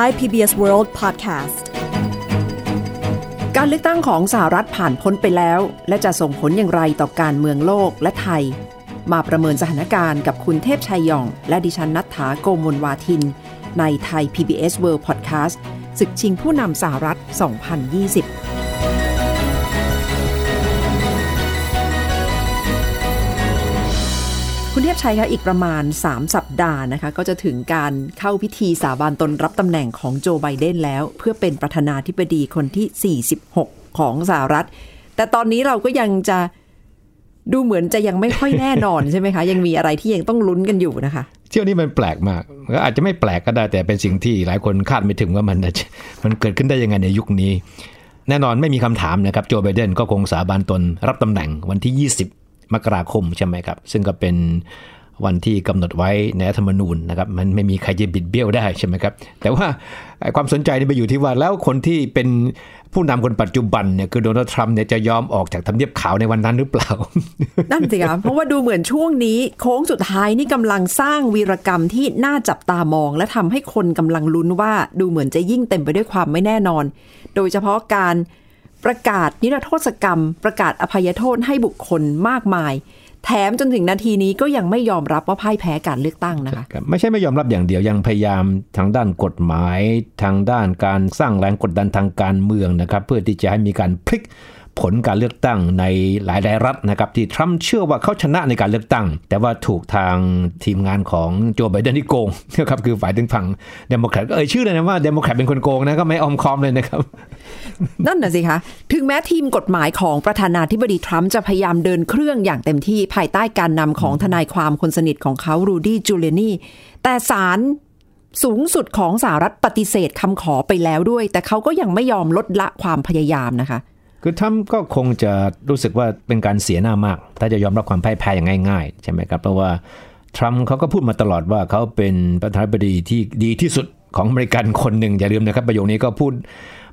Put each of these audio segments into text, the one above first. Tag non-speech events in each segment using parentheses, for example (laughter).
Thai PBS World Podcast การเลือกตั้งของสหรัฐผ่านพ้นไปแล้ว และจะส่งผลอย่างไรต่อการเมืองโลกและไทย มาประเมินสถานการณ์กับคุณเทพชัยยอง และดิฉันนัฐถาโกมลวาทิน ในไทย PBS World Podcast ศึกชิงผู้นำสหรัฐ 2020 คุณเทพชัยคะอีกประมาณ 3 สัปดาห์นะคะ ก็จะถึงการเข้าพิธีสาบานตนรับตำแหน่งของโจไบเดนแล้ว เพื่อเป็นประธานาธิบดีคนที่ 46 ของสหรัฐ แต่ตอนนี้เราก็ยังจะดูเหมือนจะยังไม่ค่อยแน่นอนใช่ไหมคะ ยังมีอะไรที่ยังต้องลุ้นกันอยู่นะคะ เที่ยวนี้มันแปลกมากก็อาจจะไม่แปลกก็ได้แต่เป็นสิ่งที่หลายคนคาดไม่ถึงว่ามันมันเกิดขึ้นได้ยังไงในยุคนี้ แน่นอนไม่มีคำถามนะครับโจไบเดนก็คงสาบานตนรับตำแหน่งวันที่ 20 มกราคมใช่ไหมครับ ซึ่งก็เป็นวันที่กำหนดไว้ในรัฐธรรมนูญนะครับมันไม่มีใครจะบิดเบี้ยวได้ใช่ไหมครับ แต่ว่าความสนใจนี่ไปอยู่ที่ว่าแล้วคนที่เป็นผู้นำคนปัจจุบันเนี่ยคือโดนัลด์ทรัมป์เนี่ยจะยอมออกจากทำเนียบขาวในวันนั้นหรือเปล่า นั่นสิคะเพราะว่าดูเหมือนช่วงนี้ โค้งสุดท้ายนี่กำลังสร้างวีรกรรมที่น่าจับตามอง และทำให้คนกำลังลุ้นว่าดูเหมือนจะยิ่งเต็มไปด้วยความไม่แน่นอน โดยเฉพาะการ ประกาศนิรโทษกรรม ประกาศอภัยโทษให้บุคคลมากมาย แถมจนถึงนาทีนี้ก็ยังไม่ยอมรับว่าพ่ายแพ้การเลือกตั้งนะคะไม่ใช่ไม่ยอมรับอย่างเดียวยังพยายามทางด้านกฎหมาย ทางด้านการสร้างแรงกดดันทางการเมืองนะครับ เพื่อที่จะให้มีการพลิก ผลการเลือกตั้งในหลาย ๆ รัฐนะครับที่ทรัมป์เชื่อว่าเขาชนะในการเลือกตั้ง แต่ว่าถูกทางทีมงานของโจไบเดนที่โกงนะครับคือฝ่ายถึงฝั่งเดโมแครตก็เอ่ยชื่อเลยนะว่าเดโมแครตเป็นคนโกงนะก็ไม่อ้อมค้อมเลยนะครับ นั่นน่ะสิคะถึงแม้ทีมกฎหมายของประธานาธิบดีทรัมป์จะพยายามเดินเครื่องอย่างเต็มที่ภายใต้การนำของทนายความคนสนิทของเขารูดี้จูเลียนีแต่ศาลสูงสุดของสหรัฐปฏิเสธคำขอไปแล้วด้วย แต่เขาก็ยังไม่ยอมลดละความพยายามนะคะ คือทรัมป์ก็คงจะรู้สึกว่าเป็นการเสียหน้ามาก ถ้าจะยอมรับความพ่ายแพ้อย่างง่ายๆ ใช่ไหมครับ เพราะว่าทรัมป์เขาก็พูดมาตลอดว่าเขาเป็นประธานาธิบดีที่ดีที่สุดของอเมริกันคนหนึ่งอย่าลืมนะครับ ประโยคนี้ก็พูด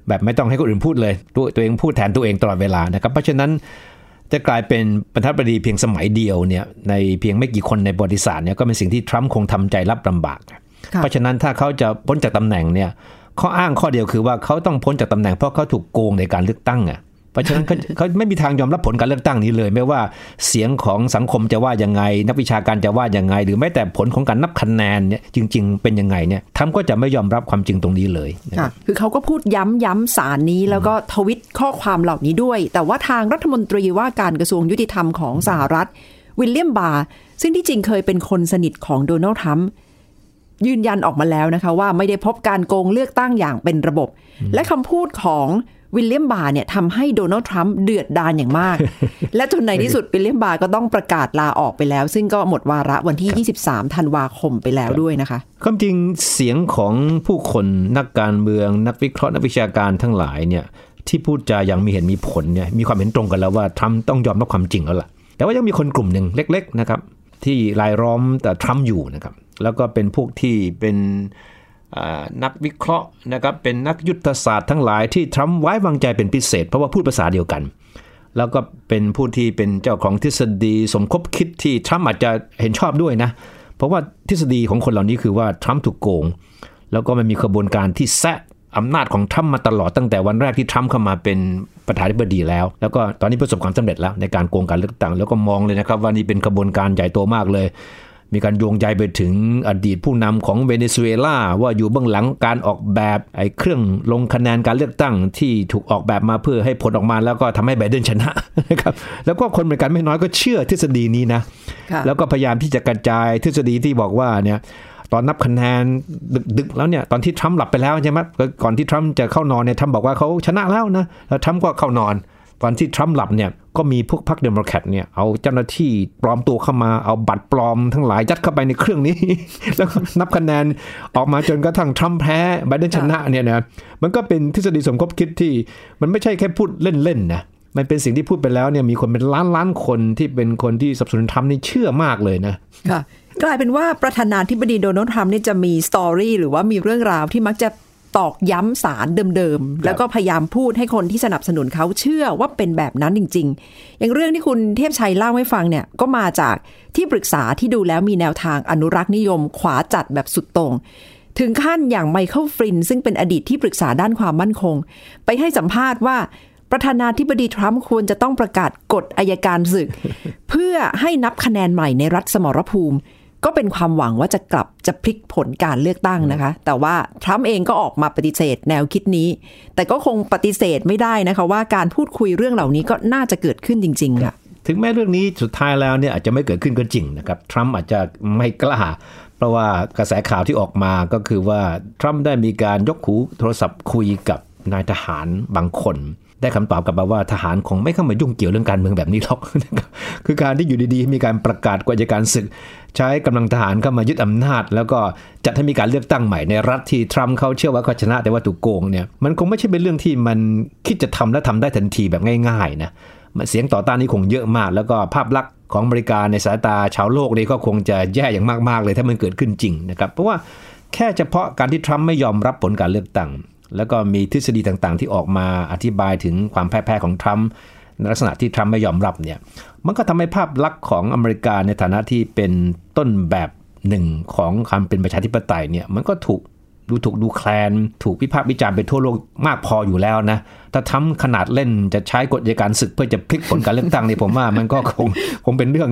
แบบไม่ต้องให้คนอื่นพูดเลย ตัวตัวเองพูดแทนตัวเองตลอดเวลานะครับ เพราะฉะนั้นจะกลายเป็นประธานาธิบดีเพียงสมัยเดียวเนี่ยในเพียงไม่กี่คนในประวัติศาสตร์เนี่ยก็เป็นสิ่งที่ทรัมป์คงทำใจรับลำบาก เพราะฉะนั้นถ้าเขาจะพ้นจากตำแหน่งเนี่ยข้ออ้างข้อเดียวคือว่าเขาต้องพ้นจากตำแหน่งเพราะเขาถูกโกงในการเลือกตั้งอะ เพราะฉะนั้นเขาเขาไม่มีทางยอมรับผลการเลือกตั้งนี้เลย ไม่ว่าเสียงของสังคมจะว่ายังไง นักวิชาการจะว่ายังไง หรือแม้แต่ผลของการนับคะแนนเนี่ยจริง ๆ เป็นยังไงเนี่ยทรัมป์ก็จะไม่ยอมรับความจริงตรงนี้เลยนะคค่ะรับคือเขาก็พูดย้ำย้ำสารนี้แล้วก็ทวิตข้อความเหล่านี้ด้วย แต่ว่าทางรัฐมนตรีว่าการกระทรวงยุติธรรมของสหรัฐ วิลเลียมบาร์ซึ่งที่จริงเคยเป็นคนสนิทของโดนัลด์ทรัมป์ยืนยันออกมาแล้วนะคะว่าไม่ได้พบการโกงเลือกตั้งอย่างเป็นระบบ และคำพูดของ วิลเลียมบาร์เนี่ยทำให้โดนัลด์ทรัมป์เดือดดาลอย่างมาก และจนในที่สุดวิลเลียมบาร์ก็ต้องประกาศลาออกไปแล้ว ซึ่งก็หมดวาระวันที่ 23 ธันวาคมไปแล้วด้วยนะคะความจริงเสียงของผู้คนนักการเมืองนักวิเคราะห์นักวิชาการทั้งหลายเนี่ยที่พูดจาอย่างมีเหตุมีผลเนี่ยมีความเห็นตรงกันแล้วว่าทรัมป์ต้องยอมรับความจริงแล้วล่ะ แต่ว่ายังมีคนกลุ่มหนึ่งเล็ก ๆ นะครับ ที่รายล้อมตัวทรัมป์อยู่นะครับ แล้วก็เป็นพวกที่เป็นอ่า นักวิเคราะห์นะครับเป็นนักยุทธศาสตร์ทั้งหลายที่ทรัมป์ไว้วางใจเป็นพิเศษ เพราะว่าพูดภาษาเดียวกัน แล้วก็เป็นผู้ที่เป็นเจ้าของทฤษฎีสมคบคิดที่ทรัมป์อาจจะเห็นชอบด้วยนะ เพราะว่าทฤษฎีของคนเหล่านี้คือว่าทรัมป์ถูกโกง แล้วก็มันมีขบวนการที่แซะอำนาจของทรัมป์มาตลอดตั้งแต่วันแรกที่ทรัมป์เข้ามาเป็นประธานาธิบดีแล้ว แล้วก็ตอนนี้ประสบความสำเร็จแล้วในการโกงการเลือกตั้งแล้วก็มองเลยนะครับว่านี่เป็นขบวนการใหญ่โตมากเลย มีการโยงใยไปถึงอดีตผู้นำของเวเนซุเอลาว่าอยู่เบื้องหลังการออกแบบไอ้เครื่องลงคะแนนการเลือกตั้งที่ถูกออกแบบมาเพื่อให้ผลออกมาแล้วก็ทำให้ไบเดนชนะนะครับแล้วก็คนอเมริกันไม่น้อยก็เชื่อทฤษฎีนี้นะะแล้วก็พยายามที่จะกระจายทฤษฎีที่บอกว่าเนี่ยตอนนับคะแนนดึกๆแล้วเนี่ยตอนที่ทรัมป์หลับไปแล้วใช่ไหมก่อนที่ทรัมป์จะเข้านอนเนี่ยทรัมป์บอกว่าเขาชนะแล้วนะแล้วทรัมป์ก็เข้านอน ตอนที่ทรัมป์หลับเนี่ยก็มีพวกพรรคเดโมแครตเนี่ยเอาเจ้าหน้าที่ปลอมตัวเข้ามาเอาบัตรปลอมทั้งหลายยัดเข้าไปในเครื่องนี้ แล้วก็นับคะแนนออกมาจนกระทั่งทรัมป์แพ้ไบเดนชนะเนี่ยนะมันก็เป็นทฤษฎีสมคบคิดที่มันไม่ใช่แค่พูดเล่นๆนะมันเป็นสิ่งที่พูดไปแล้วเนี่ยมีคนเป็นล้านล้านคนที่เป็นคนที่สนับสนุนทรัมป์นี่เชื่อมากเลยนะค่ะกลายเป็นว่าประธานาธิบดีโดนัลด์ทรัมป์เนี่ยจะมี story หรือว่ามีเรื่องราวที่มักจะ ตอกย้ำสารเดิมๆ แล้วก็พยายามพูดให้คนที่สนับสนุนเขาเชื่อว่าเป็นแบบนั้นจริง ๆ อย่างเรื่องที่คุณเทพชัยเล่าให้ฟังเนี่ยก็มาจากที่ปรึกษาที่ดูแล้วมีแนวทางอนุรักษ์นิยม ขวาจัดแบบสุดโต่งถึงขั้นอย่างไมเคิลฟริน ซึ่งเป็นอดีตที่ปรึกษาด้านความมั่นคง ไปให้สัมภาษณ์ว่าประธานาธิบดีทรัมป์ควรจะต้องประกาศกฎอายการศึก เพื่อให้นับคะแนนใหม่ในรัฐสมรภูมิ ก็เป็นความหวังว่าจะกลับจะพลิกผลการเลือกตั้งนะคะ แต่ว่าทรัมป์เองก็ออกมาปฏิเสธแนวคิดนี้ แต่ก็คงปฏิเสธไม่ได้นะคะ ว่าการพูดคุยเรื่องเหล่านี้ก็น่าจะเกิดขึ้นจริง ๆ ค่ะถึงแม้เรื่องนี้สุดท้ายแล้วเนี่ยอาจจะไม่เกิดขึ้นก็จริงนะครับทรัมป์อาจจะไม่กล้า เพราะว่ากระแสข่าวที่ออกมาก็คือว่าทรัมป์ได้มีการยกหูโทรศัพท์คุยกับนายทหารบางคน ได้คำตอบกลับมาว่าทหารคงไม่เข้ามายุ่งเกี่ยวเรื่องการเมืองแบบนี้หรอก คือการที่อยู่ดีๆ มีการประกาศกฎอัยการศึก ใช้กำลังทหารเข้ามายึดอำนาจ แล้วก็จัดให้มีการเลือกตั้งใหม่ในรัฐที่ทรัมป์เขาเชื่อว่าเขาชนะแต่ว่าถูกโกงเนี่ยมันคงไม่ใช่เป็นเรื่องที่มันคิดจะทำและทำได้ทันทีแบบง่ายๆนะเสียงต่อต้านนี้คงเยอะมาก แล้วก็ภาพลักษณ์ของอเมริกาในสายตาชาวโลกนี่ก็คงจะแย่อย่างมากๆเลยถ้ามันเกิดขึ้นจริงนะครับเพราะว่าแค่เฉพาะการที่ทรัมป์ไม่ยอมรับผลการเลือกตั้ง แล้วก็มีทฤษฎีต่างๆ ที่ออกมาอธิบายถึงความแพ้ๆของทรัมป์ในลักษณะที่ทรัมป์ไม่ยอมรับเนี่ยมันก็ทำให้ภาพลักษณ์ของอเมริกาในฐานะที่เป็นต้นแบบหนึ่งของความเป็นประชาธิปไตยเนี่ยมันก็ถูกดูถูกดูแคลน ถูกวิพากษ์วิจารณ์ไปทั่วโลกมากพออยู่แล้วนะ ถ้าทำขนาดเล่นจะใช้กฎยการศึกเพื่อจะพลิกผลการเลือกตั้งนี่ผมว่ามันก็คงคงเป็นเรื่อง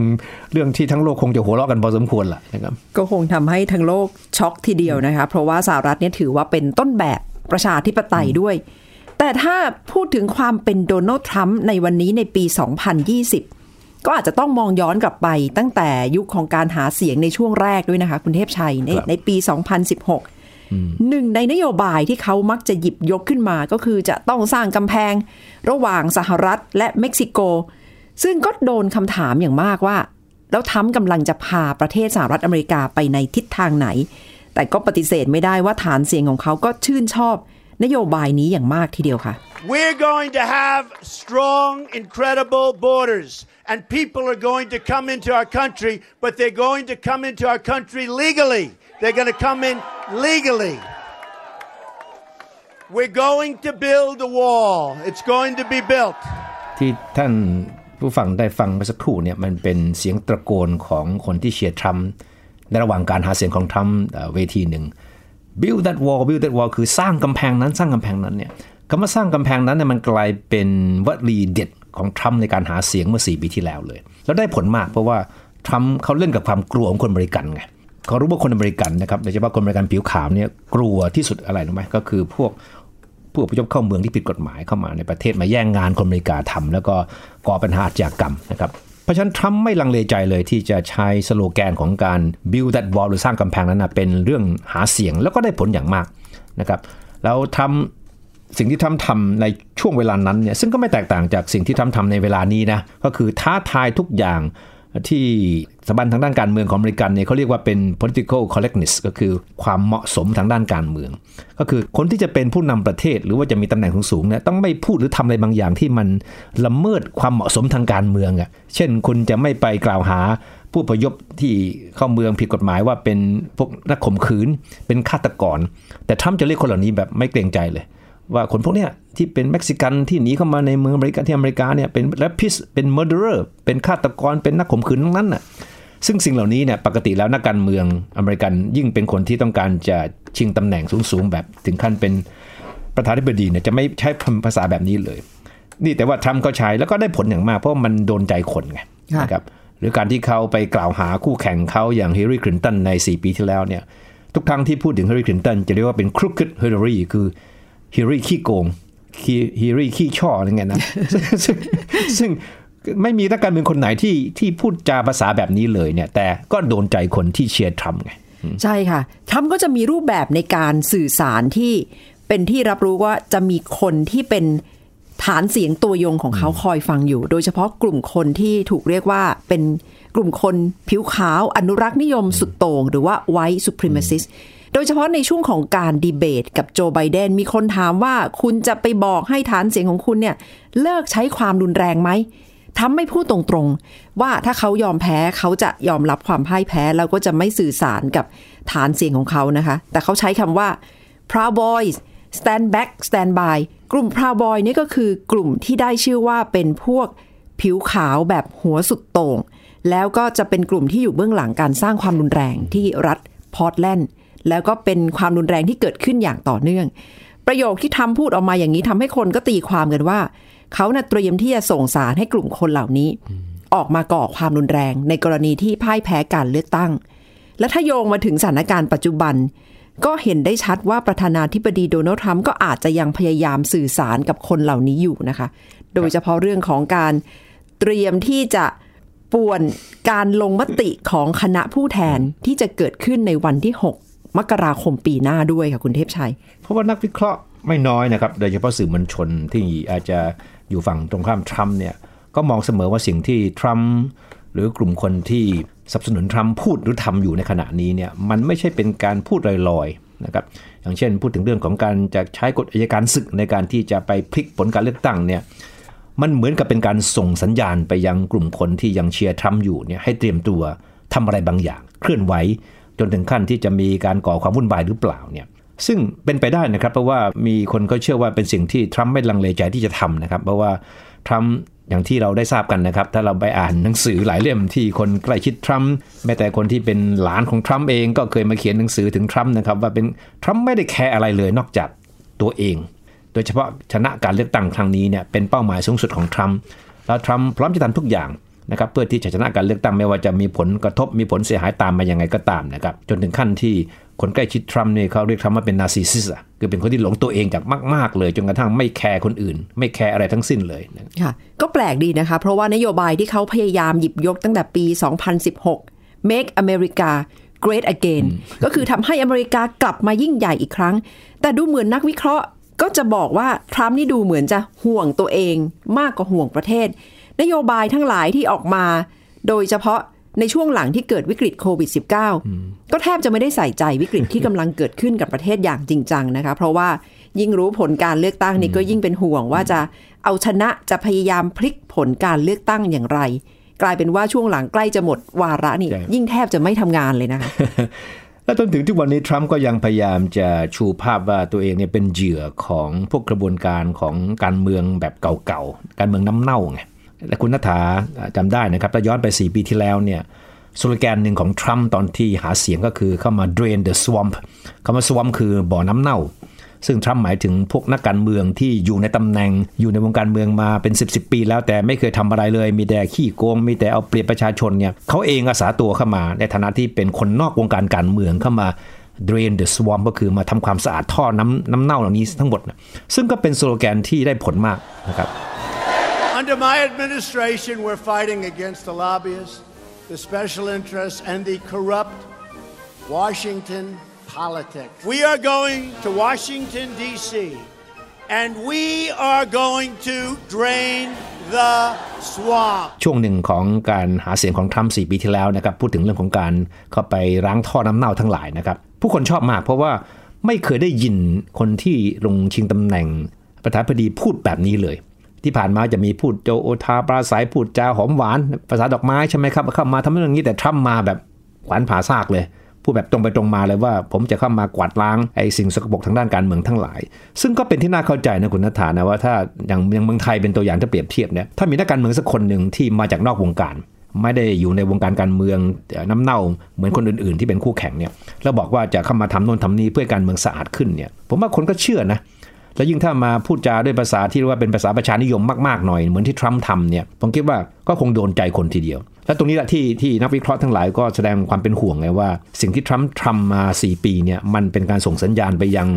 เรื่องที่ทั้งโลกคงจะหัวเราะกันพอสมควรล่ะนะครับก็คงทำให้ทั้งโลกช็อกทีเดียวนะคะ เพราะว่าสหรัฐเนี่ยถือว่าเป็นต้นแบบ ประชาธิปไตยด้วย แต่ถ้าพูดถึงความเป็นโดนัลด์ทรัมป์ในวันนี้ในปี 2020 ก็อาจจะต้องมองย้อนกลับไปตั้งแต่ยุคของการหาเสียงในช่วงแรกด้วยนะคะ คุณเทพชัยในครับในปี 2016 หนึ่งในนโยบายที่เขามักจะหยิบยกขึ้นมาก็คือจะต้องสร้างกำแพงระหว่างสหรัฐและเม็กซิโก ซึ่งก็โดนคำถามอย่างมากว่าแล้วทรัมป์กำลังจะพาประเทศสหรัฐอเมริกาไปในทิศทางไหน แต่ก็ปฏิเสธไม่ได้ว่าฐานเสียงของเขาก็ชื่นชอบนโยบายนี้อย่างมากทีเดียวค่ะ We're going to have strong, incredible borders, and people are going to come into our country, but they're going to come into our country legally. They're going to come in legally. We're going to build a wall. It's going to be built. ที่ท่านผู้ฟังได้ฟังเมื่อสักครู่เนี่ยมันเป็นเสียงตะโกนของคนที่เชียร์ทรัมป์ ในระหว่างการหาเสียงของทรัมป์เวทีหนึ่ง build that wall build that wall คือสร้างกำแพงนั้นสร้างกำแพงนั้นเนี่ยคำว่าสร้างกำแพงนั้นเนี่ยมันกลายเป็นวลีเด็ดของทรัมป์ในการหาเสียงเมื่อ 4 ปีที่แล้วเลย แล้วได้ผลมากเพราะว่าทรัมป์เขาเล่นกับความกลัวของคนอเมริกันไงเขารู้ว่าคนอเมริกันนะครับโดยเฉพาะคนอเมริกันผิวขาวเนี่ยกลัวที่สุดอะไรรู้ไหมก็คือพวกผู้อพยพเข้าเมืองที่ผิดกฎหมายเข้ามาในประเทศมาแย่งงานคนอเมริกาทำแล้วก็ก่อปัญหาอาชญากรรมนะครับ เพราะฉะนั้นทรัมป์ไม่ลังเลใจเลยที่จะใช้สโลแกนของการ build that wall หรือสร้างกำแพงนั้นนะเป็นเรื่องหาเสียงแล้วก็ได้ผลอย่างมากนะครับแล้วทำสิ่งที่ทำทำในช่วงเวลานั้นเนี่ยซึ่งก็ไม่แตกต่างจากสิ่งที่ทำทำในเวลานี้นะก็คือท้าทายทุกอย่าง ที่สถาบันทางด้านการเมืองของอเมริกันเนี่ยเขาเรียกว่าเป็น political correctness ก็คือความเหมาะสมทางด้านการเมือง ก็คือคนที่จะเป็นผู้นำประเทศ หรือว่าจะมีตำแหน่งสูงๆเนี่ยต้องไม่พูดหรือทำอะไรบางอย่างที่มันละเมิดความเหมาะสมทางการเมืองอะ่ะเช่นคุณจะไม่ไปกล่าวหาผู้พยพที่เข้าเมืองผิดกฎหมายว่าเป็นพวกนักข่มขืนเป็นฆาตกร แต่ทรัมป์จะเรียกคนเหล่านี้แบบไม่เกรงใจเลย ว่าคนพวกเนี้ยที่เป็นเม็กซิกันที่หนีเข้ามาในเมืองอเมริกาที่อเมริกาเนี่ยเป็น rapist เป็น murderer เป็นฆาตกรเป็นนักข่มขืนทั้งนั้นน่ะซึ่งสิ่งเหล่านี้เนี่ยปกติแล้วนักการเมืองอเมริกันยิ่งเป็นคนที่ต้องการจะชิงตำแหน่งสูงๆ แบบถึงขั้นเป็นประธานาธิบดีเนี่ยจะไม่ใช้ภาษาแบบนี้เลย นี่แต่ว่าทรัมป์ก็ใช้แล้วก็ได้ผลอย่างมาก เพราะมันโดนใจคนไงค่ะนะครับหรือการที่เขาไปกล่าวหาคู่แข่งเขาอย่างฮิลลารีคลินตันใน 4 ปีที่แล้วเนี่ยทุกครั้งที่พูดถึงฮิลลารีคลินตันจะเรียกว่าเป็นครุกคิดฮิลลารีคือ ฮิลลารีขี้โกงฮิลลารีขี้ช่ออะไรเงี้ยนะซึ่งซึ่งไม่มีนักการเมืองคนไหนที่ที่พูดจาภาษาแบบนี้เลยเนี่ย แต่ก็โดนใจคนที่เชียร์ทรัมป์ไงใช่ค่ะทรัมป์ก็จะมีรูปแบบในการสื่อสารที่เป็นที่รับรู้ว่าจะมีคนที่เป็นฐานเสียงตัวยงของเขาคอยฟังอยู่ โดยเฉพาะกลุ่มคนที่ถูกเรียกว่าเป็นกลุ่มคนผิวขาวอนุรักษ์นิยมสุดโต่งหรือว่า white supremacist โดยเฉพาะในช่วงของการดีเบตกับโจไบเดนมีคนถามว่าคุณจะไปบอกให้ฐานเสียงของคุณเนี่ยเลิกใช้ความรุนแรงไหมทำไม่พูดตรงๆ ว่าถ้าเขายอมแพ้เขาจะยอมรับความพ่ายแพ้ แล้วก็จะไม่สื่อสารกับฐานเสียงของเขานะคะ แต่เขาใช้คำว่า Proud Boys Stand Back Stand By กลุ่ม Proud Boy นี่ก็คือกลุ่มที่ได้ชื่อว่าเป็นพวกผิวขาวแบบหัวสุดโต่ง แล้วก็จะเป็นกลุ่มที่อยู่เบื้องหลังการสร้างความรุนแรงที่รัฐพอร์ตแลนด์ แล้วก็เป็นความรุนแรงที่เกิดขึ้นอย่างต่อเนื่อง ประโยคที่ทำพูดออกมาอย่างนี้ทำให้คนก็ตีความกันว่า เขาน่ะเตรียมที่จะส่งสารให้กลุ่มคนเหล่านี้ ออกมาก่อความรุนแรง ในกรณีที่พ่ายแพ้การเลือกตั้ง และถ้าโยงมาถึงสถานการณ์ปัจจุบัน ก็เห็นได้ชัดว่าประธานาธิบดีโดนัลด์ทรัมป์ก็อาจจะยังพยายามสื่อสารกับคนเหล่านี้อยู่นะคะ โดยเฉพาะเรื่องของการเตรียมที่จะป่วนการลงมติของคณะผู้แทนที่จะเกิดขึ้นในวันที่ 6 มกราคมปีหน้าด้วยค่ะคุณเทพชัย เพราะว่านักวิเคราะห์ไม่น้อยนะครับ โดยเฉพาะสื่อมวลชนที่อาจจะอยู่ฝั่งตรงข้ามทรัมป์เนี่ยก็มองเสมอว่าสิ่งที่ทรัมป์หรือกลุ่มคนที่สนับสนุนทรัมป์พูดหรือทำอยู่ในขณะนี้เนี่ยมันไม่ใช่เป็นการพูดลอยๆนะครับอย่างเช่น พูดถึงเรื่องของการจะใช้กฎอัยการศึกในการที่จะไปพลิกผลการเลือกตั้งเนี่ยมันเหมือนกับเป็นการส่งสัญญาณไปยังกลุ่มคนที่ยังเชียร์ทรัมป์อยู่เนี่ยให้เตรียมตัวทำอะไรบางอย่าง เคลื่อนไหว จนถึงขั้นที่จะมีการก่อความวุ่นวายหรือเปล่าเนี่ยซึ่งเป็นไปได้นะครับเพราะว่ามีคนก็เชื่อว่าเป็นสิ่งที่ทรัมป์ไม่ลังเลใจที่จะทำนะครับเพราะว่าทรัมป์อย่างที่เราได้ทราบกันนะครับ ถ้าเราไปอ่านหนังสือหลายเล่มที่คนใกล้ชิดทรัมป์แม้แต่คนที่เป็นหลานของทรัมป์เองก็เคยมาเขียนหนังสือถึงทรัมป์นะครับว่าเป็นทรัมป์ไม่ได้แคร์อะไรเลยนอกจากตัวเอง โดยเฉพาะชนะการเลือกตั้งครั้งนี้เนี่ยเป็นเป้าหมายสูงสุดของทรัมป์แล้วทรัมป์พร้อมจะทำทุกอย่าง นะครับเพื่อที่จะชนะการเลือกตั้งไม่ว่าจะมีผลกระทบมีผลเสียหายตามมายังไงก็ตามนะครับจนถึงขั้นที่คนใกล้ชิดทรัมป์เนี่ยเขาเรียกทรัมป์ว่าเป็น narcissist อะคือเป็นคนที่หลงตัวเองอย่างมาก ๆ เลย จนกระทั่งไม่แคร์คนอื่น ไม่แคร์อะไรทั้งสิ้นเลยนะค่ะก็แปลกดีนะคะ เพราะว่านโยบายที่เขาพยายามหยิบยกตั้งแต่ปี 2016 Make America Great Again ก็คือทำให้อเมริกากลับมายิ่งใหญ่อีกครั้ง แต่ดูเหมือนนักวิเคราะห์ก็จะบอกว่าทรัมป์นี่ดูเหมือนจะห่วงตัวเองมากกว่าห่วงประเทศ นโยบายทั้งหลายที่ออกมา โดยเฉพาะในช่วงหลังที่เกิดวิกฤตโควิด -19 ก็แทบจะไม่ได้ใส่ใจวิกฤตที่กำลังเกิดขึ้นกับประเทศอย่างจริงจังนะคะ เพราะว่ายิ่งรู้ผลการเลือกตั้งนี่ก็ยิ่งเป็นห่วงว่าจะเอาชนะจะพยายามพลิกผลการเลือกตั้งอย่างไร กลายเป็นว่าช่วงหลังใกล้จะหมดวาระนี่ใช่ยิ่งแทบจะไม่ทำงานเลยนะคะและจนถึงทุกวันนี้ทรัมป์ก็ยังพยายามจะชูภาพว่าตัวเองเนี่ยเป็นเหยื่อของพวกกระบวนการของการเมืองแบบเก่าๆ การเมืองน้ำเน่าไง และคุณนัฐาจำได้นะครับถ้าย้อนไป 4 ปีที่แล้วเนี่ยสโลแกนหนึ่งของทรัมป์ตอนที่หาเสียงก็คือเข้ามา drain the swamp คำว่า swamp คือบ่อน้ำเน่า ซึ่งทรัมป์หมายถึงพวกนักการเมืองที่อยู่ในตำแหน่ง อยู่ในวงการเมืองมาเป็น 10บสปีแล้วแต่ไม่เคยทำอะไรเลย มีแต่ขี้โกง มีแต่เอาเปรียบประชาชนเนี่ยเขาเองอาสาตัวเข้ามา ในฐานะที่เป็นคนนอกวงการการเมืองเข้ามา drain the swamp ก็คือมาทำความสะอาดท่อน้ำน้ำเน่าเหล่านี้ทั้งหมดนะซึ่งก็เป็นสโลแกนที่ได้ผลมากนะครับ Under my administration, we're fighting against the lobbyists, the special interests, and the corrupt Washington politics. We are going to Washington, D.C., and we are going to drain the swamp. ช่วงหนึ่งของการหาเสียงของทรัมป์4ปีที่แล้วนะครับ พูดถึงเรื่องของการเข้าไปล้างท่อน้ำเน่าทั้งหลายนะครับ ผู้คนชอบมากเพราะว่าไม่เคยได้ยินคนที่ลงชิงตำแหน่งประธานาธิบดีพูดแบบนี้เลย ที่ผ่านมาจะมีพูดโจโอทาปราศัยพูดจาหอมหวาน ภาษาดอกไม้ใช่ไหมครับเข้ามาทำเรื่องนี้แต่ทรัมป์มาแบบขวานผ่าซากเลยพูดแบบตรงไปตรงมาเลยว่า ผมจะเข้ามากวาดล้างไอ้สิ่งสกปรกทางด้านการเมืองทั้งหลาย ซึ่งก็เป็นที่น่าเข้าใจนะคุณนัฐานะว่าถ้าอย่างอย่างเมืองไทยเป็นตัวอย่างถ้าเปรียบเทียบเนี่ยถ้ามีนักการเมืองสักคนหนึ่งที่มาจากนอกวงการ ไม่ได้อยู่ในวงการการเมืองน้ำเน่าเหมือนคนอื่นๆ ที่เป็นคู่แข่งเนี่ยแล้วบอกว่าจะเข้ามาทำโน่นทำนี่เพื่อการเมืองสะอาดขึ้นเนี่ยผมว่าคนก็เชื่อนะ แล้วยิ่งถ้ามาพูดจาด้วยภาษาที่เรียกว่าเป็นภาษาประชานิยมมากๆหน่อยเหมือนที่ทรัมป์ทำเนี่ยผมคิดว่าก็คงโดนใจคนทีเดียว และตรงนี้แหละที่ที่นักวิเคราะห์ทั้งหลายก็แสดงความเป็นห่วงไงว่า สิ่งที่ทรัมป์ทำมา 4 ปีเนี่ยมันเป็นการส่งสัญญาณไปยัง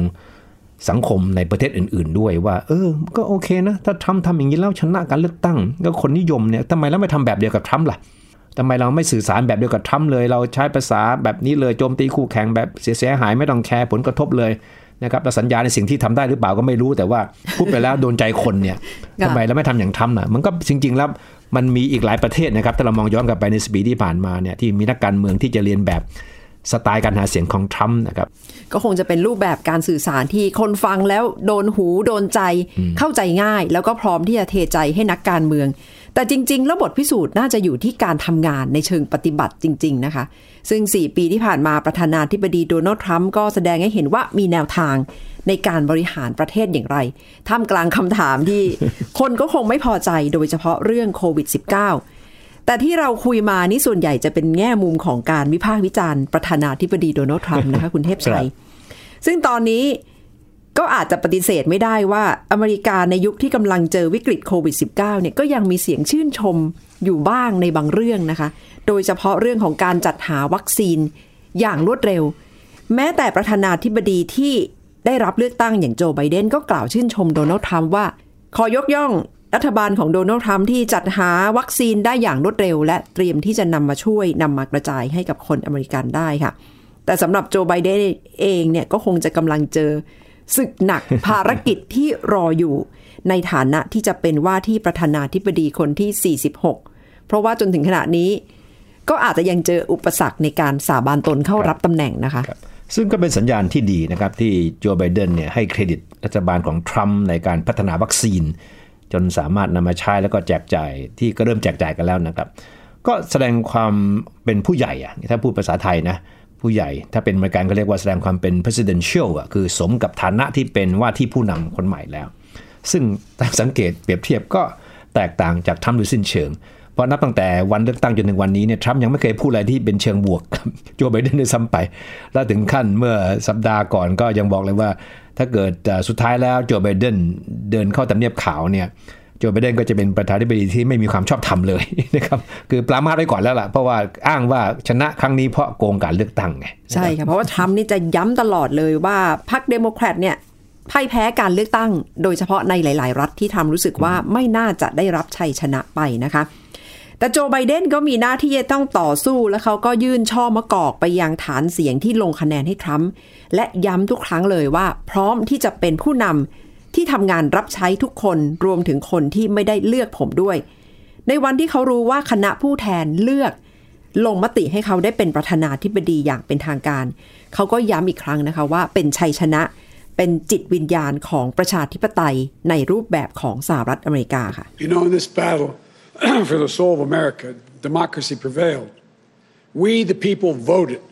สังคมในประเทศอื่น ๆ ด้วยว่าเออ ก็โอเคนะ ถ้าทรัมป์ทำอย่างนี้แล้วชนะการเลือกตั้ง ก็คนนิยมเนี่ยทำไมเราไม่ทำแบบเดียวกับทรัมป์ล่ะทำไมเราไม่สื่อสารแบบเดียวกับทรัมป์เลย เราใช้ภาษาแบบนี้เลยโจมตีคู่แข่งแบบเสียหายไม่ต้องแคร์ผลกระทบเลย นะครับแล้วสัญญาในสิ่งที่ทำได้หรือเปล่าก็ไม่รู้แต่ว่าพูดไปแล้วโดนใจคนเนี่ยค่ะทำไมเราไม่ทำอย่างทรัมป์น่ะมันก็จริง ๆ แล้วมันมีอีกหลายประเทศนะครับถ้าเรามองย้อนกลับไปในสปีที่ผ่านมาเนี่ยที่มีนักการเมืองที่จะเรียนแบบสไตล์การหาเสียงของทรัมป์นะครับ ก็คงจะเป็นรูปแบบการสื่อสารที่คนฟังแล้วโดนหูโดนใจเข้าใจง่าย แล้วก็พร้อมที่จะเทใจให้นักการเมือง แต่จริง ๆ แล้วบทพิสูจน์น่าจะอยู่ที่การทำงานในเชิงปฏิบัติจริง ๆ นะคะ ซึ่ง 4 ปีที่ผ่านมาประธานาธิบดีโดนัลด์ทรัมป์ก็แสดงให้เห็นว่ามีแนวทางในการบริหารประเทศอย่างไร ท่ามกลางคำถามที่คนก็คงไม่พอใจโดยเฉพาะเรื่องโควิด -19 แต่ที่เราคุยมานี่ส่วนใหญ่จะเป็นแง่มุมของการวิพากษ์วิจารณ์ประธานาธิบดีโดนัลด์ทรัมป์นะคะคุณเทพชัย ซึ่งตอนนี้ ก็อาจจะปฏิเสธไม่ได้ว่าอเมริกาในยุคที่กำลังเจอวิกฤตโควิด -19 เนี่ยก็ยังมีเสียงชื่นชมอยู่บ้างในบางเรื่องนะคะ โดยเฉพาะเรื่องของการจัดหาวัคซีนอย่างรวดเร็ว แม้แต่ประธานาธิบดีที่ได้รับเลือกตั้งอย่างโจไบเดนก็กล่าวชื่นชมโดนัลด์ทรัมป์ว่า ขอยกย่องรัฐบาลของโดนัลด์ทรัมป์ที่จัดหาวัคซีนได้อย่างรวดเร็ว และเตรียมที่จะนำมาช่วยนำมากระจายให้กับคนอเมริกันได้ค่ะ แต่สำหรับโจไบเดนเองเนี่ยก็คงจะกำลังเจอ ศึกหนักภารกิจที่รออยู่ ในฐานะที่จะเป็นว่าที่ประธานาธิบดีคนที่ 46 เพราะว่าจนถึงขณะนี้ ก็อาจจะยังเจออุปสรรคในการสาบานตนเข้ารับตำแหน่งนะคะซึ่งก็เป็นสัญญาณที่ดีนะครับ ที่โจไบเดนเนี่ยให้เครดิตรัฐบาลของทรัมป์ในการพัฒนาวัคซีน จนสามารถนำมาใช้แล้วก็แจกจ่ายที่ก็เริ่มแจกจ่ายกันแล้วนะครับ ก็แสดงความเป็นผู้ใหญ่อะถ้าพูดภาษาไทยนะ ผู้ใหญ่ ถ้าเป็นอเมริกันก็เรียกว่าแสดงความเป็น presidential อะคือสมกับฐานะที่เป็นว่าที่ผู้นำคนใหม่แล้ว ซึ่งถ้าสังเกตเปรียบเทียบก็แตกต่างจากทรัมป์โดยสิ้นเชิง เพราะนับตั้งแต่วันเลือกตั้งจนถึงวันนี้เนี่ยทรัมป์ยังไม่เคยพูดอะไรที่เป็นเชิงบวกกับโจไบเดนด้วยซ้ำไป แล้วถึงขั้นเมื่อสัปดาห์ก่อนก็ยังบอกเลยว่า ถ้าเกิดสุดท้ายแล้วโจไบเดนเดินเข้าทำเนียบขาวเนี่ย โจไบเดนก็จะเป็นประธานาธิบดีที่ไม่มีความชอบธรรมเลยนะครับคือปรามาสไว้ก่อนแล้วล่ะ เพราะว่าอ้างว่าชนะครั้งนี้เพราะโกงการเลือกตั้งไงใช่ค่ะเพราะว่าทรัมป์นี่จะย้ำตลอดเลยว่าพรรคเดโมแครตเนี่ยพ่ายแพ้การเลือกตั้ง โดยเฉพาะในหลาย ๆ รัฐที่ทรัมป์รู้สึกว่าไม่น่าจะได้รับชัยชนะไปนะคะ แต่โจไบเดนก็มีหน้าที่จะต้องต่อสู้ แล้วเขาก็ยื่นช่อมะกอกไปยังฐานเสียงที่ลงคะแนนให้ทรัมป์และย้ำทุกครั้งเลยว่า พร้อมที่จะเป็นผู้นำ ที่ทำงานรับใช้ทุกคนรวมถึงคนที่ไม่ได้เลือกผมด้วย ในวันที่เขารู้ว่าคณะผู้แทนเลือก ลงมติให้เขาได้เป็นประธานาธิบดีอย่างเป็นทางการ เขาก็ย้ำอีกครั้งนะคะว่าเป็นชัยชนะเป็นจิตวิญญาณของประชาธิปไตยในรูปแบบของสหรัฐอเมริกาค่ะ You know, in this battle for the soul of America, democracy prevailed. We, the people, voted.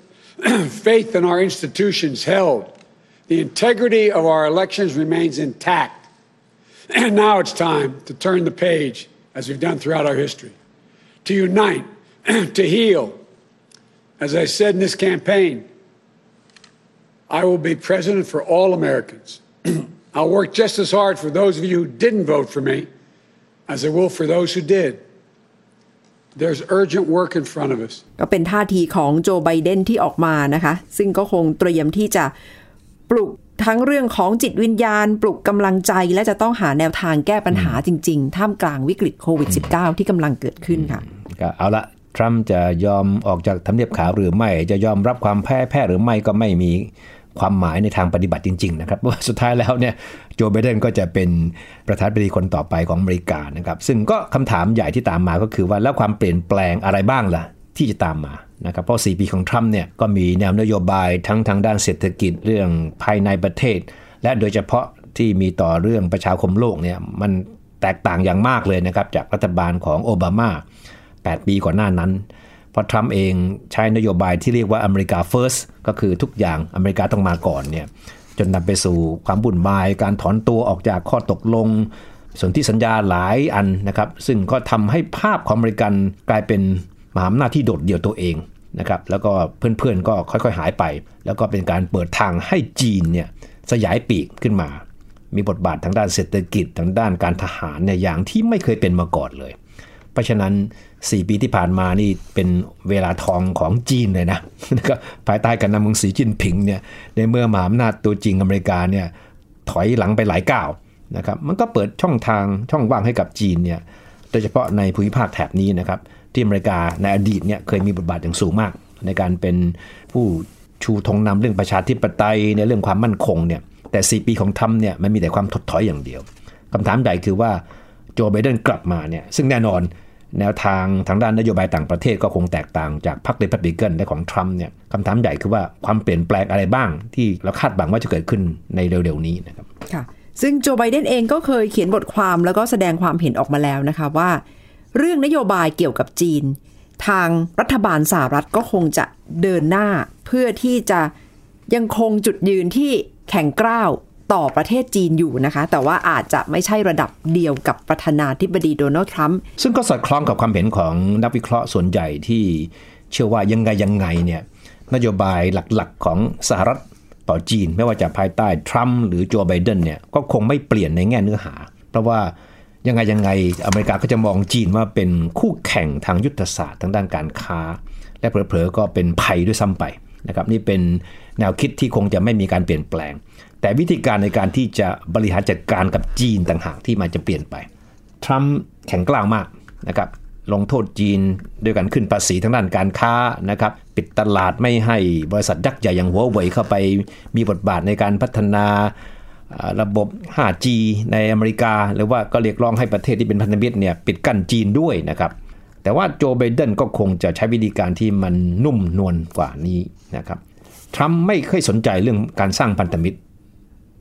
Faith in our institutions held. The integrity of our elections remains intact. (clears throat) And now it's time to turn the page, as we've done throughout our history, to unite, (clears throat) to heal. As I said in this campaign, I will be president for all Americans. (clears throat) I'll work just as hard for those of you who didn't vote for me as I will for those who did. There's urgent work in front of us. ก็เป็นท่าทีของโจไบเดนที่ออกมานะคะ ซึ่งก็คงเตรียมที่จะ ปลุกทั้งเรื่องของจิตวิญญาณ ปลุกกำลังใจและจะต้องหาแนวทางแก้ปัญหาจริง ๆ ท่ามกลางวิกฤตโควิด -19 ที่กำลังเกิดขึ้นค่ะเอาละทรัมป์จะยอมออกจากทำเนียบขาวหรือไม่ จะยอมรับความแพ้แพ้หรือไม่ก็ไม่มีความหมายในทางปฏิบัติจริง ๆ นะครับเพราะว่าสุดท้ายแล้วเนี่ยโจไบเดนก็จะเป็นประธานาธิบดีคนต่อไปของอเมริกานะครับ ซึ่งก็คำถามใหญ่ที่ตามมาก็คือว่าแล้วความเปลี่ยนแปลงอะไรบ้างล่ะที่จะตามมา นะครับเพราะ 4 ปีของทรัมป์เนี่ยก็มีแนวนโยบายทั้งทางด้านเศรษฐกิจเรื่องภายในประเทศ และโดยเฉพาะที่มีต่อเรื่องประชาคมโลกเนี่ยมันแตกต่างอย่างมากเลยนะครับจากรัฐบาลของโอบามา 8 ปีก่อนหน้านั้น เพราะทรัมป์เองใช้นโยบายที่เรียกว่าอเมริกา First ก็คือทุกอย่างอเมริกาต้องมาก่อนเนี่ยจนนำไปสู่ความบุ่นวาย การถอนตัวออกจากข้อตกลงสนที่สัญญาหลายอันนะครับ ซึ่งก็ทำให้ภาพของอเมริกันกลายเป็นมหาอำนาจที่โดดเดี่ยวตัวเอง นะครับแล้วก็เพื่อนๆก็ค่อยๆหายไป แล้วก็เป็นการเปิดทางให้จีนเนี่ยสยายปีกขึ้นมา มีบทบาททางด้านเศรษฐกิจทางด้านการทหารเนี่ยอย่างที่ไม่เคยเป็นมาก่อนเลย เพราะฉะนั้น 4 ปีที่ผ่านมานี่เป็นเวลาทองของจีนเลยนะนะครับภายใต้การนำของสีจิ้นผิงเนี่ยในเมื่อมหาอำนาจตัวจริงอเมริกาเนี่ยถอยหลังไปหลายก้าวนะครับมันก็เปิดช่องทางช่องว่างให้กับจีนเนี่ยโดยเฉพาะในภูมิภาคแถบนี้นะครับ ที่อเมริกาในอดีตเนี่ยเคยมีบทบาทอย่างสูงมาก ในการเป็นผู้ชูธงนำเรื่องประชาธิปไตยในเรื่องความมั่นคงเนี่ยแต่ 4 ปีของทรัมป์เนี่ยมันมีแต่ความถดถอยอย่างเดียวคำถามใหญ่คือว่าโจไบเดนกลับมาเนี่ยซึ่งแน่นอนแนวทางทางด้านนโยบายต่างประเทศก็คงแตกต่างจากพรรคเดพับลิกันและของทรัมป์เนี่ยคำถามใหญ่คือว่าความเปลี่ยนแปลงอะไรบ้าง ที่เราคาดหวังว่าจะเกิดขึ้นในเร็วๆนี้นะครับค่ะซึ่งโจไบเดนเองก็เคยเขียนบทความแล้วก็แสดงความเห็นออกมาแล้วนะคะว่า เรื่องนโยบายเกี่ยวกับจีน ทางรัฐบาลสหรัฐก็คงจะเดินหน้าเพื่อที่จะยังคงจุดยืนที่แข็งกร้าวต่อประเทศจีนอยู่นะคะ แต่ว่าอาจจะไม่ใช่ระดับเดียวกับประธานาธิบดีโดนัลด์ทรัมป์ซึ่งก็สอดคล้องกับความเห็นของนักวิเคราะห์ส่วนใหญ่ที่เชื่อว่ายังไงยังไงเนี่ยนโยบายหลักๆของสหรัฐต่อจีน ไม่ว่าจะภายใต้ทรัมป์หรือโจไบเดนเนี่ยก็คงไม่เปลี่ยนในแง่เนื้อหา เพราะว่า ยังไงยังไงอเมริกาก็จะมองจีนว่าเป็นคู่แข่งทางยุทธศาสตร์ทางด้านการค้า และเผลอๆก็เป็นภัยด้วยซ้ำไปนะครับนี่เป็นแนวคิดที่คงจะไม่มีการเปลี่ยนแปลง แต่วิธีการในการที่จะบริหารจัดการกับจีนต่างหากที่มันจะเปลี่ยนไปทรัมป์แข็งกล้าวมากนะครับลงโทษจีนด้วยการขึ้นภาษีทางด้านการค้านะครับปิดตลาดไม่ให้บริษัทยักษ์ใหญ่อย่างหัวเว่ยเข้าไปมีบทบาทในการพัฒนาอ่า ระบบ 5G ในอเมริกา หรือว่าก็เรียกร้องให้ประเทศที่เป็นพันธมิตรเนี่ยปิดกั้นจีนด้วยนะครับ แต่ว่าโจไบเดนก็คงจะใช้วิธีการที่มันนุ่มนวลกว่านี้นะครับทรัมป์ไม่เคยสนใจเรื่องการสร้างพันธมิตร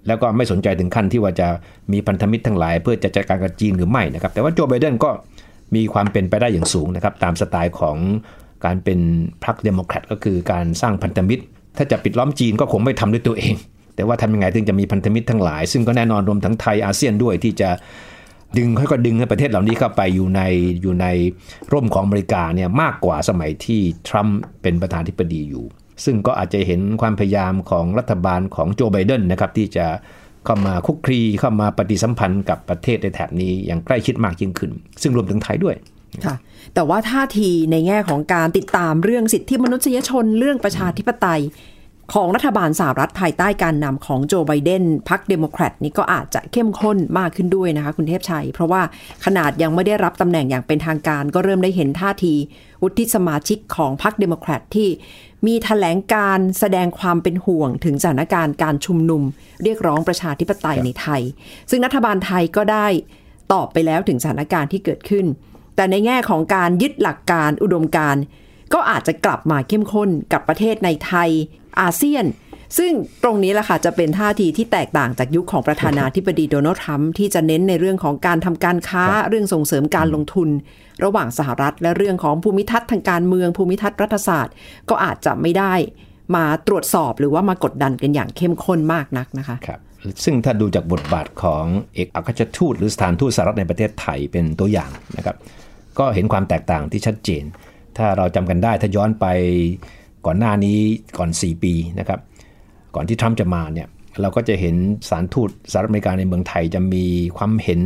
แล้วก็ไม่สนใจถึงขั้นที่ว่าจะมีพันธมิตรทั้งหลาย เพื่อจะจัดการกับจีนหรือไม่นะครับ แต่ว่าโจไบเดนก็มีความเป็นไปได้อย่างสูงนะครับ ตามสไตล์ของการเป็นพรรคเดโมแครตก็คือการสร้างพันธมิตร ถ้าจะปิดล้อมจีนก็คงไม่ทำด้วยตัวเอง แต่ว่าทำยังไงถึงจะมีพันธมิตรทั้งหลาย ซึ่งก็แน่นอนรวมทั้งไทยอาเซียนด้วยที่จะดึงค่อยๆดึงให้ประเทศเหล่านี้เข้าไปอยู่ในอยู่ในร่มของอเมริกาเนี่ยมากกว่าสมัยที่ทรัมป์เป็นประธานาธิบดีอยู่ ซึ่งก็อาจจะเห็นความพยายามของรัฐบาลของโจไบเดนนะครับที่จะเข้ามาคลุกคลีเข้ามาปฏิสัมพันธ์กับประเทศในแถบนี้อย่างใกล้ชิดมากยิ่งขึ้น ซึ่งรวมถึงไทยด้วยค่ะแต่ว่าท่าทีในแง่ของการติดตามเรื่องสิทธิมนุษยชนเรื่องประชาธิปไตย ของรัฐบาลสหรัฐภายใต้การนำของโจไบเดนพรรคเดโมแครตนี่ก็อาจจะเข้มข้นมากขึ้นด้วยนะคะคุณเทพชัย เพราะว่าขนาดยังไม่ได้รับตำแหน่งอย่างเป็นทางการ ก็เริ่มได้เห็นท่าที วุฒิสมาชิกของพรรคเดโมแครตที่มีแถลงการณ์แสดงความเป็นห่วงถึงสถานการณ์การชุมนุม เรียกร้องประชาธิปไตยในไทย ซึ่งรัฐบาลไทยก็ได้ตอบไปแล้วถึงสถานการณ์ที่เกิดขึ้น แต่ในแง่ของการยึดหลักการอุดมการณ์ก็อาจจะกลับมาเข้มข้นกับประเทศในไทย อาเซียน ซึ่งตรงนี้แหละค่ะจะเป็นท่าทีที่แตกต่างจากยุคของประธานาธิบดีโดนัลด์ทรัมป์ที่จะเน้นในเรื่องของการทำการค้าเรื่องส่งเสริมการลงทุน ระหว่างสหรัฐ และเรื่องของภูมิทัศน์ทางการเมืองภูมิทัศน์รัฐศาสตร์ ก็อาจจะไม่ได้มาตรวจสอบหรือว่ามากดดันกันอย่างเข้มข้นมากนักนะคะครับซึ่งถ้าดูจากบทบาทของเอกอัครราชทูตหรือสถานทูตสหรัฐในประเทศไทยเป็นตัวอย่างนะครับ ก็เห็นความแตกต่างที่ชัดเจน ถ้าเราจำกันได้ถ้าย้อนไป ก่อนหน้านี้ก่อน 4 ปีนะครับ ก่อนที่ทรัมป์จะมาเนี่ยเราก็จะเห็นสารทูตสหรัฐอเมริกาในเมืองไทยจะมีความเห็น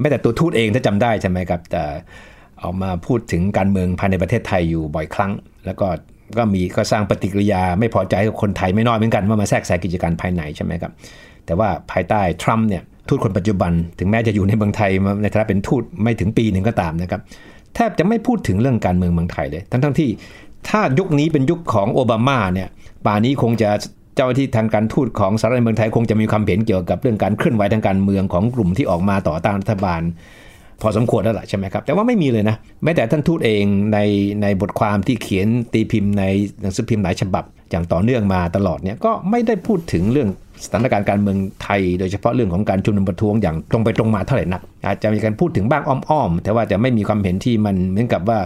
ไม่แต่ตัวทูตเองถ้าจำได้ใช่ไหมครับ แต่ออกมาพูดถึงการเมืองภายในประเทศไทยอยู่บ่อยครั้ง แล้วก็ก็มีก็สร้างปฏิกิริยาไม่พอใจกับคนไทยไม่น้อยเหมือนกันว่ามาแทรกแซงกิจการภายในใช่ไหมครับ แต่ว่าภายใต้ทรัมป์เนี่ยทูตคนปัจจุบัน ถึงแม้จะอยู่ในเมืองไทยมาในฐานะเป็นทูตไม่ถึงปีหนึ่งก็ตามนะครับแทบจะไม่พูดถึงเรื่องการเมืองเมืองไทยเลย ทั้งทั้งที่ ถ้ายุคนี้เป็นยุคของโอบามาเนี่ยป่านี้คงจะเจ้าที่ทางการทูตของสหรัฐเมืองไทยคงจะมีความเห็นเกี่ยวกับเรื่องการเคลื่อนไหวทางการเมืองของกลุ่มที่ออกมาต่อต้านรัฐบาล พอสมควรแล้วล่ะใช่ไหมครับ แต่ว่าไม่มีเลยนะแม้แต่ท่านทูตเองในในบทความที่เขียนตีพิมพ์ในหนังสือพิมพ์หลายฉบับ อย่างต่อเนื่องมาตลอดเนี่ยก็ไม่ได้พูดถึงเรื่องสถานการณ์การเมืองไทย โดยเฉพาะเรื่องของการชุมนุมประท้วงอย่างตรงไปตรงมาเท่าไหร่นัก อาจจะมีการพูดถึงบ้างอ้อมๆแต่ว่าจะไม่มีความเห็นที่มันเหมือนกับว่า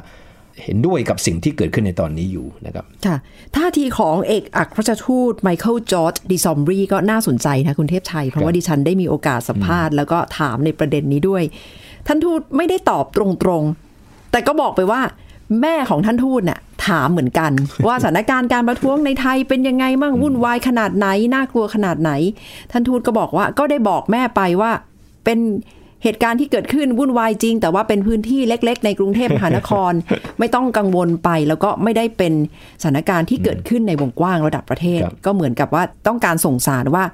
เห็นด้วยกับสิ่งที่เกิดขึ้นในตอนนี้อยู่นะครับ ค่ะ ท่าทีของเอกอัครราชทูตไมเคิลจอร์จดิซอมบรีก็น่าสนใจนะคุณเทพชัย เพราะว่าดิฉันได้มีโอกาสสัมภาษณ์แล้วก็ถามในประเด็นนี้ด้วย ท่านทูตไม่ได้ตอบตรงๆ แต่ก็บอกไปว่าแม่ของท่านทูตน่ะถามเหมือนกัน ว่าสถานการณ์การประท้วงในไทยเป็นยังไงมั่งวุ่นวายขนาดไหนน่ากลัวขนาดไหน ท่านทูตก็บอกว่าก็ได้บอกแม่ไปว่าเป็น เหตุการณ์ที่เกิดขึ้นวุ่นวายจริง แต่ว่าเป็นพื้นที่เล็ก ๆ ในกรุงเทพมหานคร ไม่ต้องกังวลไป แล้วก็ไม่ได้เป็นสถานการณ์ที่เกิดขึ้นในวงกว้างระดับประเทศครับก็เหมือนกับว่าต้องการส่งสารว่า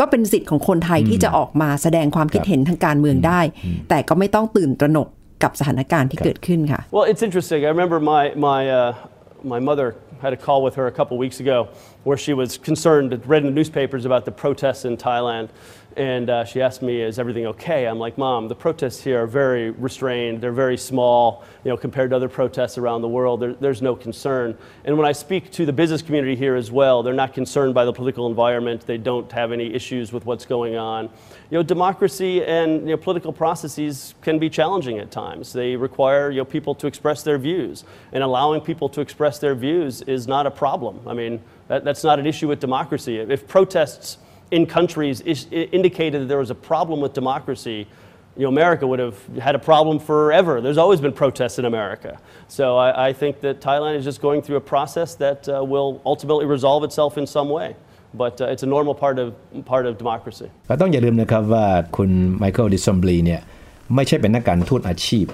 ก็เป็นสิทธิ์ของคนไทยที่จะออกมาแสดงความคิดเห็นทางการเมืองได้ แต่ก็ไม่ต้องตื่นตระหนกกับสถานการณ์ที่เกิดขึ้นค่ะ Well, it's interesting. I remember my, my, uh, my mother had a call with her a couple weeks ago where she was concerned, read in the newspapers about the protests in Thailand. And uh, she asked me, is everything okay? I'm like, Mom, the protests here are very restrained. They're very small, you know, compared to other protests around the world. There, there's no concern. And when I speak to the business community here as well, they're not concerned by the political environment. They don't have any issues with what's going on. You know, democracy and you know, political processes can be challenging at times. They require you know, people to express their views. And allowing people to express their views is not a problem. I mean, that, that's not an issue with democracy. If protests in countries is, indicated that there was a problem with democracy, you know, America would have had a problem forever. There's always been protests in America. So I, I think that Thailand is just going through a process that uh, will ultimately resolve itself in some way. But uh, it's a normal part of, part of democracy. ก็ต้องอย่าลืมนะครับว่าคุณไมเคิลดิซอมบลีเนี่ยไม่ใช่เป็นนักการทูตอาชีพ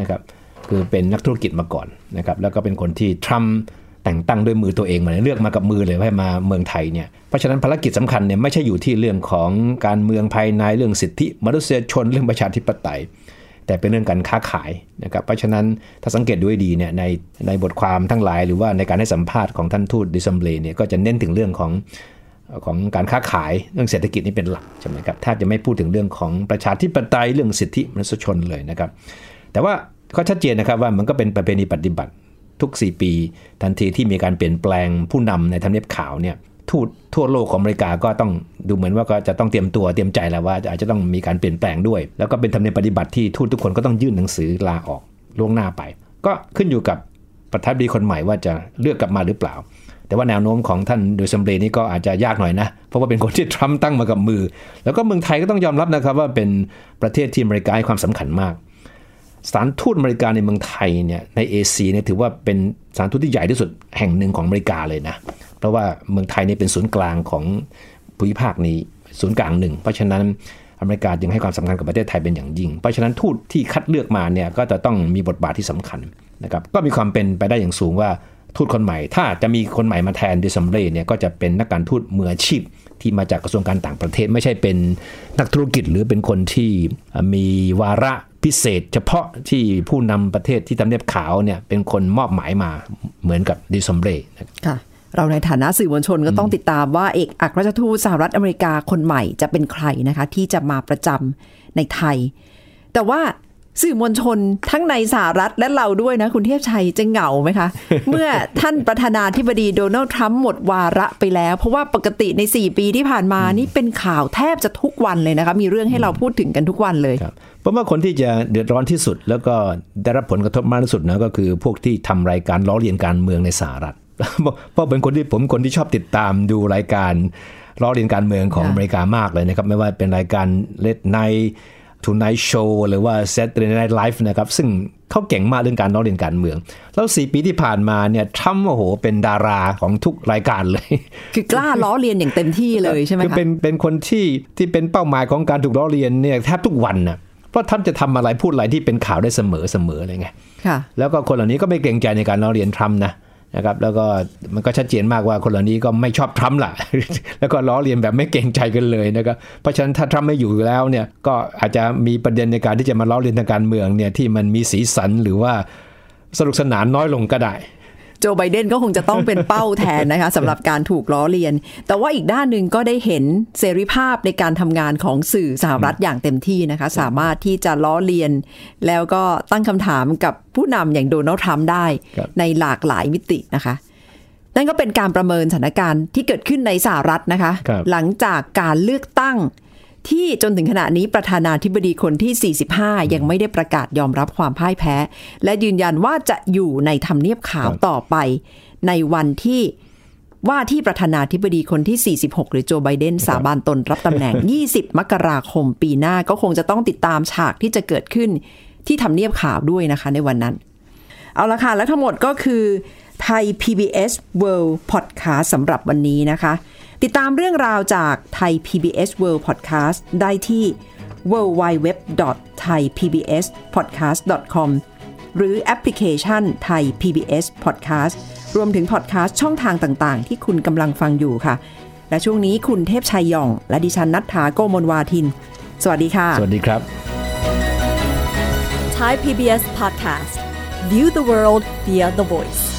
นะครับคือเป็นนักธุรกิจมาก่อนนะครับแล้วก็เป็นคนที่ทรัมป์ แต่งตั้งด้วยมือตัวเองมาเลือกมากับมือเลยให้มาเมืองไทยเนี่ยเพราะฉะนั้นภารกิจสำคัญเนี่ยไม่ใช่อยู่ที่เรื่องของการเมืองภายในเรื่องสิทธิมนุษยชนเรื่องประชาธิปไตย แต่เป็นเรื่องการค้าขายนะครับเพราะฉะนั้นถ้าสังเกตด้วยดีเนี่ยในในบทความทั้งหลาย หรือว่าในการให้สัมภาษณ์ของท่านทูตดิซัมเบลเนี่ยก็จะเน้นถึงเรื่องของของการค้าขายเรื่องเศรษฐกิจนี่เป็นหลักใช่ไหมครับแทบจะไม่พูดถึงเรื่องของประชาธิปไตยเรื่องสิทธิมนุษยชนเลยนะครับ แต่ว่าก็ชัดเจนนะครับว่ามันก็เป็นประเพณีปฏิบัติ ทุก 4 ปี ทันทีที่มีการเปลี่ยนแปลงผู้นำในทำเนียบขาวเนี่ยทูตทั่วโลกของอเมริกาก็ต้องดูเหมือนว่าก็จะต้องเตรียมตัวเตรียมใจแล้วว่าอาจจะต้องมีการเปลี่ยนแปลงด้วย แล้วก็เป็นธรรมเนียมปฏิบัติที่ทูตทุกคนก็ต้องยื่นหนังสือลาออกล่วงหน้าไป ก็ขึ้นอยู่กับประธานาธิบดีคนใหม่ว่าจะเลือกกลับมาหรือเปล่า แต่ว่าแนวโน้มของท่านโดยสมเด็จนี่ก็อาจจะยากหน่อยนะ เพราะว่าเป็นคนที่ทรัมป์ตั้งมากับมือ แล้วก็เมืองไทยก็ต้องยอมรับนะครับว่าเป็นประเทศที่อเมริกาให้ความสำคัญมาก สถานทูตอเมริกาในเมืองไทยเนี่ยในเอเชียเนี่ยถือว่าเป็นสถานทูตที่ใหญ่ที่สุดแห่งหนึ่งของอเมริกาเลยนะ เพราะว่าเมืองไทยเนี่ยเป็นศูนย์กลางของภูมิภาคนี้ศูนย์กลางหนึ่ง เพราะฉะนั้นอเมริกาจึงให้ความสำคัญกับประเทศไทยเป็นอย่างยิ่ง เพราะฉะนั้นทูตที่คัดเลือกมาเนี่ยก็จะต้องมีบทบาทที่สำคัญนะครับก็มีความเป็นไปได้อย่างสูงว่าทูตคนใหม่ ถ้าจะมีคนใหม่มาแทนดีซอมเบรเนี่ยก็จะเป็นนักการทูตมืออาชีพ ที่มาจากกระทรวงการต่างประเทศ ไม่ใช่เป็นนักธุรกิจหรือเป็นคนที่มีวาระพิเศษ เฉพาะที่ผู้นำประเทศที่ทำเนียบขาวเนี่ยเป็นคนมอบหมายมาเหมือนกับดีซอมเบรนะครับค่ะเราในฐานะสื่อมวลชนก็ต้องติดตามว่าเอกอัครราชทูตสหรัฐอเมริกาคนใหม่จะเป็นใครนะคะ ที่จะมาประจำในไทย แต่ว่า สื่อมวลชนทั้งในสหรัฐและเราด้วยนะ คุณเทพชัยจะเหงาไหมคะ เมื่อท่านประธานาธิบดีโดนัลด์ทรัมป์หมดวาระไปแล้ว เพราะว่าปกติใน 4 ปีที่ผ่านมานี่เป็นข่าวแทบจะทุกวันเลยนะคะ มีเรื่องให้เราพูดถึงกันทุกวันเลยครับเพราะว่าคนที่จะเดือดร้อนที่สุด แล้วก็ได้รับผลกระทบมากที่สุดนะก็คือพวกที่ทำรายการล้อเลียนการเมืองในสหรัฐเพราะเป็นคนที่ผมคนที่ชอบติดตามดูรายการล้อเลียนการเมืองของค่ะอเมริกามากเลยนะครับไม่ว่าเป็นรายการ Late Night Tonight Show หรือว่า Saturday Night Live นะครับ ซึ่งเขาเก่งมากเรื่องการล้อเลียนการเมือง แล้วสี่ปีที่ผ่านมาเนี่ยทรัมป์โอ้โห เป็นดาราของทุกรายการเลย คือกล้าล้อเลียนอย่างเต็มที่เลยใช่ไหมคือคะเป็นเป็นคนที่ที่เป็นเป้าหมายของการถูกล้อเลียนเนี่ยแทบทุกวันนะเพราะทรัมป์จะทำอะไรพูดอะไรที่เป็นข่าวได้เสมอเสมอเลยไงค่ะแล้วก็คนเหล่านี้ก็ไม่เกรงใจในการล้อเลียนทรัมป์นะ นะครับแล้วก็มันก็ชัดเจนมากว่าคนเหล่านี้ก็ไม่ชอบทรัมป์ล่ะ แล้วก็ล้อเลียนแบบไม่เกรงใจกันเลยนะครับเพราะฉะนั้นถ้าทรัมป์ไม่อยู่แล้วเนี่ยก็อาจจะมีประเด็นในการที่จะมาล้อเลียนทางการเมืองเนี่ยที่มันมีสีสันหรือว่าสนุกสนานน้อยลงก็ได้ โจไบเดนก็คงจะต้องเป็นเป้าแทนนะคะสำหรับการถูกล้อเลียน แต่ว่าอีกด้านหนึ่งก็ได้เห็นเสรีภาพในการทำงานของสื่อสหรัฐอย่างเต็มที่นะคะ สามารถที่จะล้อเลียน แล้วก็ตั้งคำถามกับผู้นำอย่างโดนัลด์ทรัมป์ได้ครับในหลากหลายมิตินะคะนั่นก็เป็นการประเมินสถานการณ์ที่เกิดขึ้นในสหรัฐนะคะครับหลังจากการเลือกตั้ง ที่จนถึงขณะนี้ประธานาธิบดีคนที่ 45 ยังไม่ได้ประกาศยอมรับความพ่ายแพ้ และยืนยันว่าจะอยู่ในทำเนียบขาวต่อไป ในวันที่ว่าที่ประธานาธิบดีคนที่ 46 หรือโจไบเดนสาบานตนรับตำแหน่ง 20 มกราคมปีหน้าก็คงจะต้องติดตามฉากที่จะเกิดขึ้นที่ทำเนียบขาวด้วยนะคะ ในวันนั้น เอาละค่ะ และทั้งหมดก็คือไทย PBS World Podcast สำหรับวันนี้นะคะ ติดตามเรื่องราวจากไทย PBS World Podcast ได้ที่ www.thaipbspodcast.com หรือแอปพลิเคชันไทย PBS Podcast รวมถึงพอดแคสต์ช่องทางต่างๆ ที่คุณกำลังฟังอยู่ค่ะ และช่วงนี้คุณเทพชัยหย่อง และดิฉันนัทธาโกมลวาทิน สวัสดีค่ะ สวัสดีครับ Thai PBS podcast. View the world via the voice.